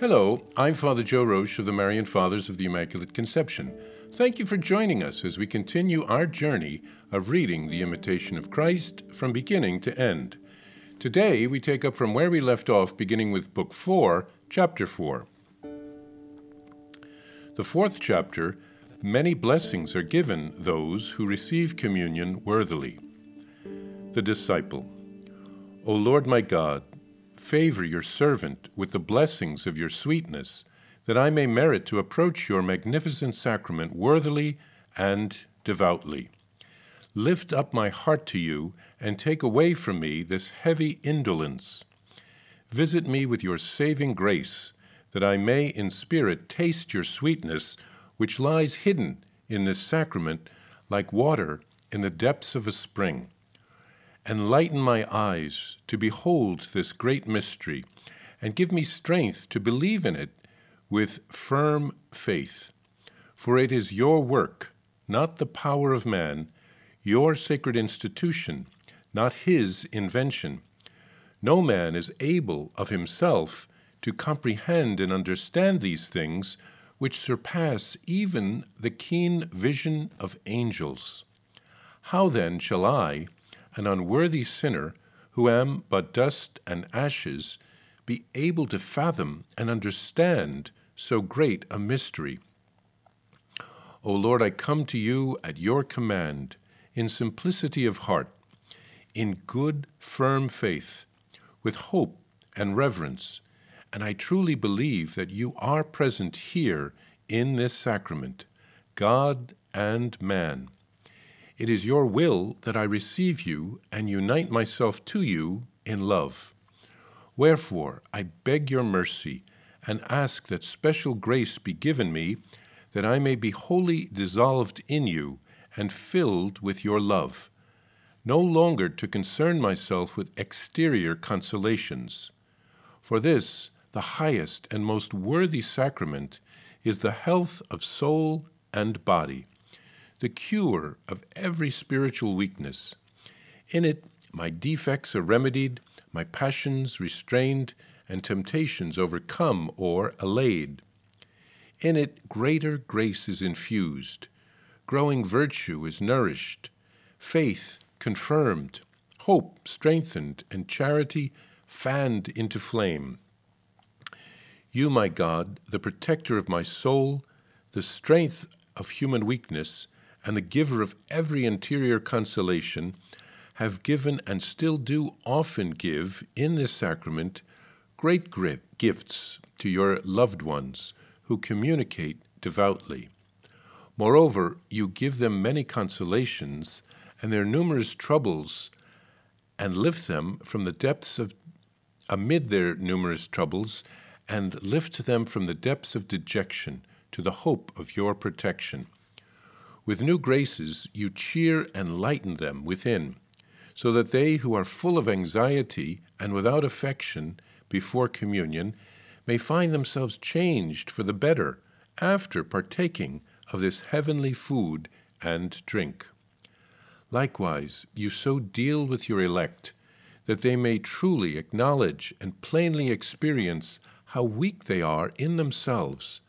Hello, I'm Father Joe Roesch of the Marian Fathers of the Immaculate Conception. Thank you for joining us as we continue our journey of reading the Imitation of Christ from beginning to end. Today, we take up from where we left off, beginning with Book 4, Chapter 4. The fourth chapter many blessings are given those who receive communion worthily. The Disciple O Lord my God, favor your servant with the blessings of your sweetness, that I may merit to approach your magnificent sacrament worthily and devoutly. Lift up my heart to you, and take away from me this heavy indolence. Visit me with your saving grace, that I may in spirit taste your sweetness, which lies hidden in this sacrament like water in the depths of a spring. Enlighten my eyes to behold this great mystery, and give me strength to believe in it with firm faith. For it is your work, not the power of man, your sacred institution, not his invention. No man is able of himself to comprehend and understand these things which surpass even the keen vision of angels. How then shall I, an unworthy sinner, who am but dust and ashes, be able to fathom and understand so great a mystery? O Lord, I come to you at your command, in simplicity of heart, in good, firm faith, with hope and reverence, and I truly believe that you are present here in this sacrament, God and man it is your will that I receive you and unite myself to you in love. Wherefore, I beg your mercy and ask that special grace be given me, that I may be wholly dissolved in you and filled with your love, no longer to concern myself with exterior consolations. For this, the highest and most worthy sacrament, is the health of soul and body the cure of every spiritual weakness. In it, my defects are remedied, my passions restrained, and temptations overcome or allayed. In it, greater grace is infused, growing virtue is nourished, faith confirmed, hope strengthened, and charity fanned into flame. You, my God, the protector of my soul, the strength of human weakness, and the giver of every interior consolation, have given and still do often give in this sacrament great gifts to your loved ones who communicate devoutly. Moreover, you give them many consolations and their numerous troubles, and lift them from the depths of, amid their numerous troubles, and lift them from the depths of dejection to the hope of your protection. With new graces, you cheer and lighten them within, so that they who are full of anxiety and without affection before communion may find themselves changed for the better after partaking of this heavenly food and drink. Likewise, you so deal with your elect that they may truly acknowledge and plainly experience how weak they are in themselves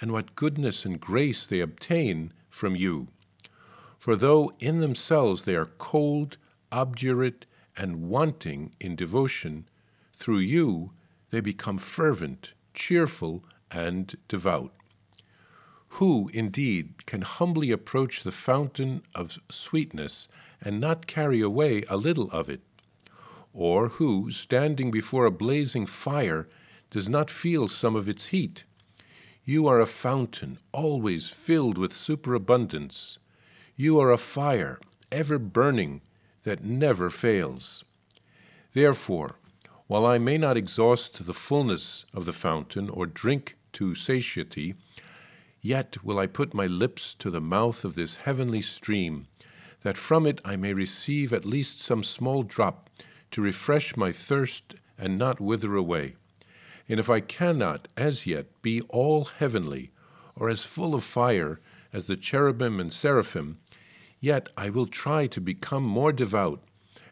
and what goodness and grace they obtain from you. For though in themselves they are cold, obdurate, and wanting in devotion, through you they become fervent, cheerful, and devout. Who, indeed, can humbly approach the fountain of sweetness and not carry away a little of it? Or who, standing before a blazing fire, does not feel some of its heat? You are a fountain, always filled with superabundance. You are a fire, ever burning, that never fails. Therefore, while I may not exhaust the fullness of the fountain or drink to satiety, yet will I put my lips to the mouth of this heavenly stream, that from it I may receive at least some small drop to refresh my thirst and not wither away. And if I cannot as yet be all heavenly, or as full of fire as the cherubim and seraphim, yet I will try to become more devout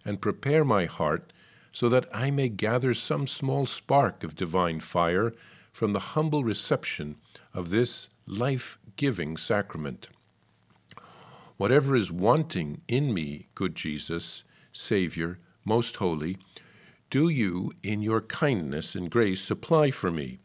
and prepare my heart so that I may gather some small spark of divine fire from the humble reception of this life giving sacrament. Whatever is wanting in me, good Jesus, Saviour, most holy, do you, in your kindness and grace, supply for me.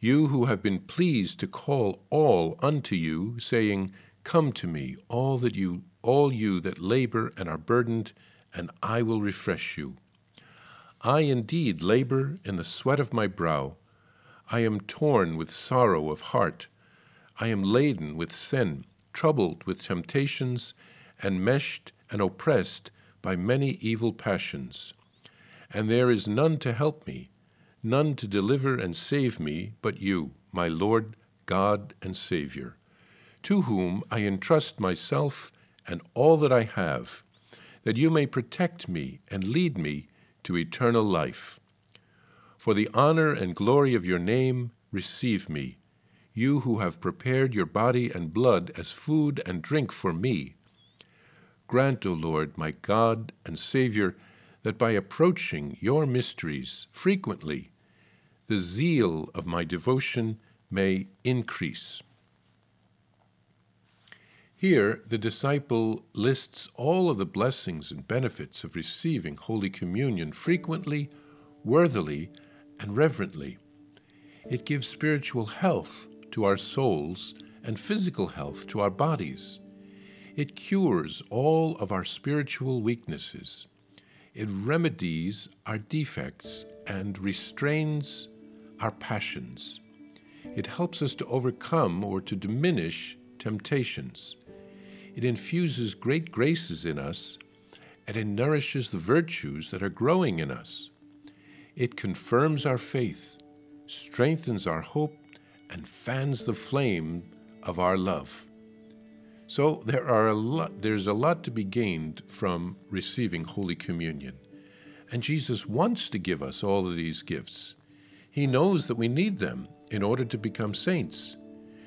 You who have been pleased to call all unto you, saying, Come to me, all that you all you that labor and are burdened, and I will refresh you. I indeed labor in the sweat of my brow. I am torn with sorrow of heart. I am laden with sin, troubled with temptations, and meshed and oppressed by many evil passions. And there is none to help me, none to deliver and save me but you, my Lord, God, and Saviour, to whom I entrust myself and all that I have, that you may protect me and lead me to eternal life. For the honor and glory of your name, receive me, you who have prepared your body and blood as food and drink for me. Grant, O Lord, my God and Saviour, that by approaching your mysteries frequently, the zeal of my devotion may increase. Here, the disciple lists all of the blessings and benefits of receiving Holy Communion frequently, worthily, and reverently. It gives spiritual health to our souls and physical health to our bodies. It cures all of our spiritual weaknesses. It remedies our defects and restrains our passions. It helps us to overcome or to diminish temptations. It infuses great graces in us, and it nourishes the virtues that are growing in us. It confirms our faith, strengthens our hope, and fans the flame of our love. So there are a lot, there's a lot to be gained from receiving Holy Communion. And Jesus wants to give us all of these gifts. He knows that we need them in order to become saints.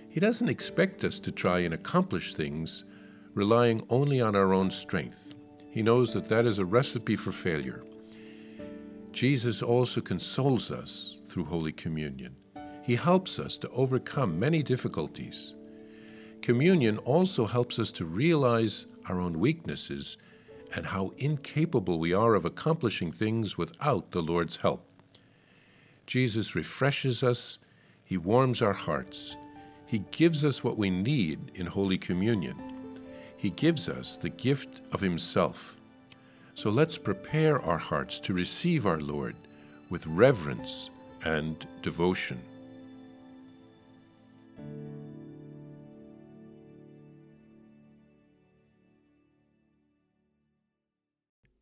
He doesn't expect us to try and accomplish things relying only on our own strength. He knows that that is a recipe for failure. Jesus also consoles us through Holy Communion. He helps us to overcome many difficulties. Communion also helps us to realize our own weaknesses and how incapable we are of accomplishing things without the Lord's help. Jesus refreshes us, He warms our hearts, He gives us what we need in Holy Communion. He gives us the gift of Himself. So let's prepare our hearts to receive our Lord with reverence and devotion.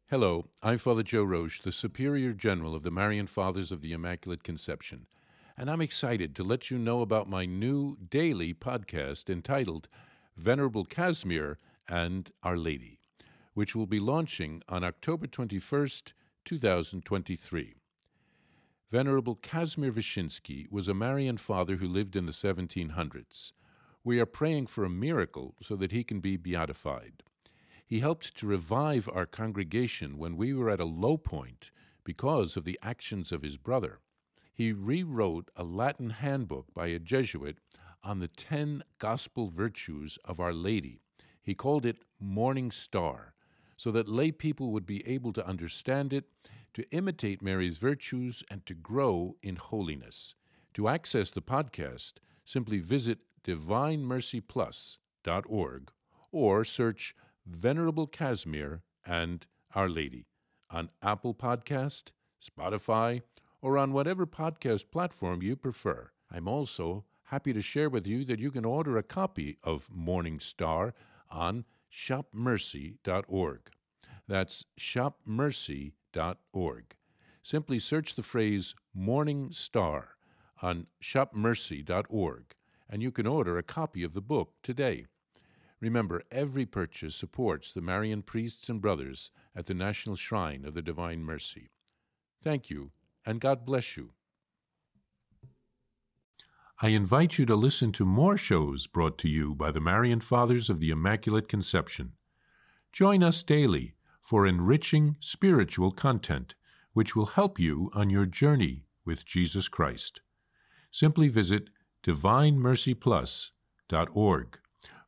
Hello, I'm Father Joe Roesch, the Superior General of the Marian Fathers of the Immaculate Conception, and I'm excited to let you know about my new daily podcast entitled Venerable Casimir and Our Lady, which will be launching on October 21st, 2023. Venerable Casimir Wyszyński was a Marian father who lived in the 1700s. We are praying for a miracle so that he can be beatified. He helped to revive our congregation when we were at a low point because of the actions of his brother. He rewrote a Latin handbook by a Jesuit on the ten gospel virtues of Our Lady, he called it Morning Star, so that lay people would be able to understand it, to imitate Mary's virtues, and to grow in holiness. To access the podcast, simply visit divinemercyplus.org or search Venerable Casimir and Our Lady on Apple Podcast, Spotify, or on whatever podcast platform you prefer. I'm also happy to share with you that you can order a copy of Morning Star on shopmercy.org. That's shopmercy.org. Simply search the phrase Morning Star on shopmercy.org and you can order a copy of the book today. Remember, every purchase supports the Marian priests and brothers at the National Shrine of the Divine Mercy. Thank you, and God bless you. I invite you to listen to more shows brought to you by the Marian Fathers of the Immaculate Conception. Join us daily for enriching spiritual content which will help you on your journey with Jesus Christ. simply visit divinemercyplus.org